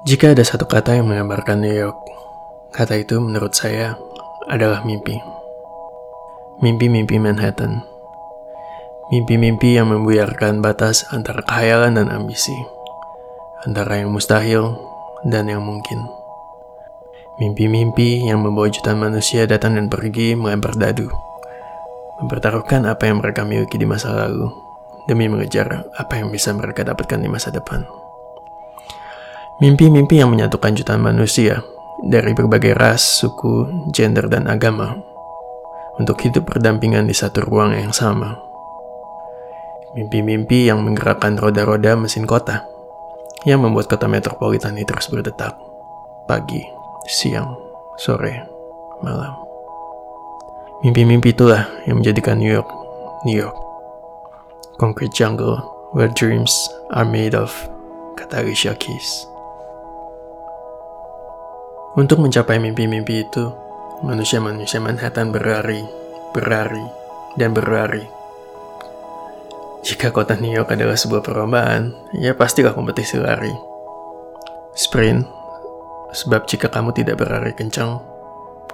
Jika ada satu kata yang menggambarkan New York, kata itu menurut saya adalah mimpi. Mimpi-mimpi Manhattan. Mimpi-mimpi yang membuyarkan batas antara khayalan dan ambisi. Antara yang mustahil dan yang mungkin. Mimpi-mimpi yang membawa jutaan manusia datang dan pergi melempar dadu. Mempertaruhkan apa yang mereka miliki di masa lalu demi mengejar apa yang bisa mereka dapatkan di masa depan. Mimpi-mimpi yang menyatukan jutaan manusia dari berbagai ras, suku, gender, dan agama untuk hidup berdampingan di satu ruang yang sama. Mimpi-mimpi yang menggerakkan roda-roda mesin kota yang membuat kota metropolitan ini terus berdetak pagi, siang, sore, malam. Mimpi-mimpi itulah yang menjadikan New York, New York. Concrete jungle where dreams are made of, kata Alicia Keys. Untuk mencapai mimpi-mimpi itu, manusia-manusia Manhattan berlari, berlari, dan berlari. Jika kota New York adalah sebuah perlombaan, ya pastilah kompetisi lari. Sprint, sebab jika kamu tidak berlari kencang,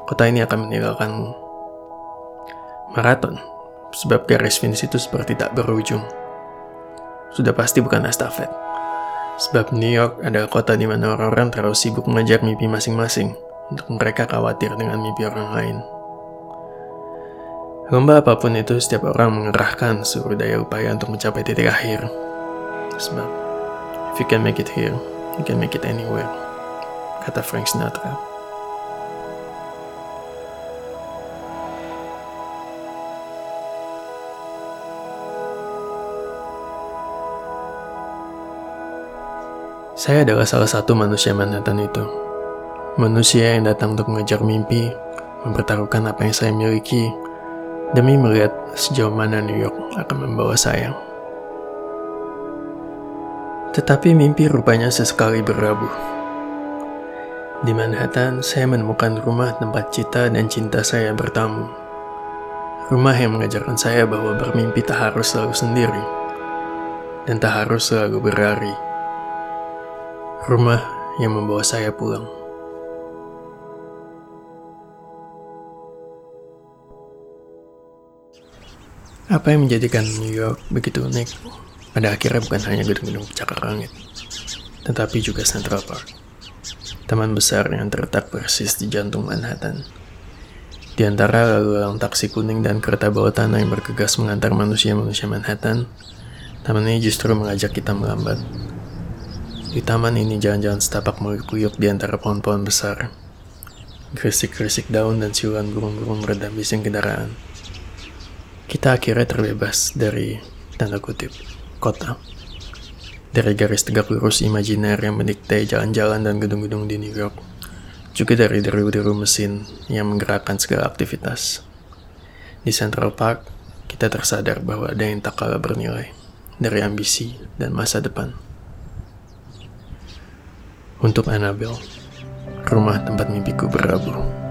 kota ini akan meninggalkanmu. Maraton, sebab garis finish itu seperti tak berujung. Sudah pasti bukan estafet. Sebab New York adalah kota di mana orang-orang terlalu sibuk mengejar mimpi masing-masing untuk mereka khawatir dengan mimpi orang lain. Lomba apa pun itu, setiap orang mengerahkan seluruh daya upaya untuk mencapai titik akhir. Sebab, if you can make it here, you can make it anywhere, kata Frank Sinatra. Saya adalah salah satu manusia Manhattan itu. Manusia yang datang untuk mengejar mimpi, mempertaruhkan apa yang saya miliki, demi melihat sejauh mana New York akan membawa saya. Tetapi mimpi rupanya sesekali berabu. Di Manhattan, saya menemukan rumah tempat cita dan cinta saya bertamu. Rumah yang mengajarkan saya bahwa bermimpi tak harus selalu sendiri, dan tak harus selalu berlari. Rumah yang membawa saya pulang. Apa yang menjadikan New York begitu unik? Pada akhirnya bukan hanya gedung-gedung cakar langit, tetapi juga Central Park. Taman besar yang terletak persis di jantung Manhattan. Di antara lalu lalang taksi kuning dan kereta bawah tanah yang bergegas mengantar manusia-manusia Manhattan, taman ini justru mengajak kita melambat di taman ini jalan-jalan setapak mengkuyuk di antara pohon-pohon besar. Gresik-gresik daun dan siulan burung-burung meredam bising kendaraan. Kita akhirnya terbebas dari, tanda kutip, kota. Dari garis tegak lurus imajiner yang mendikte jalan-jalan dan gedung-gedung di New York. Juga dari deru-deru mesin yang menggerakkan segala aktivitas. Di Central Park, kita tersadar bahwa ada yang tak kalah bernilai dari ambisi dan masa depan. Untuk Annabelle, rumah tempat mimpiku berabu.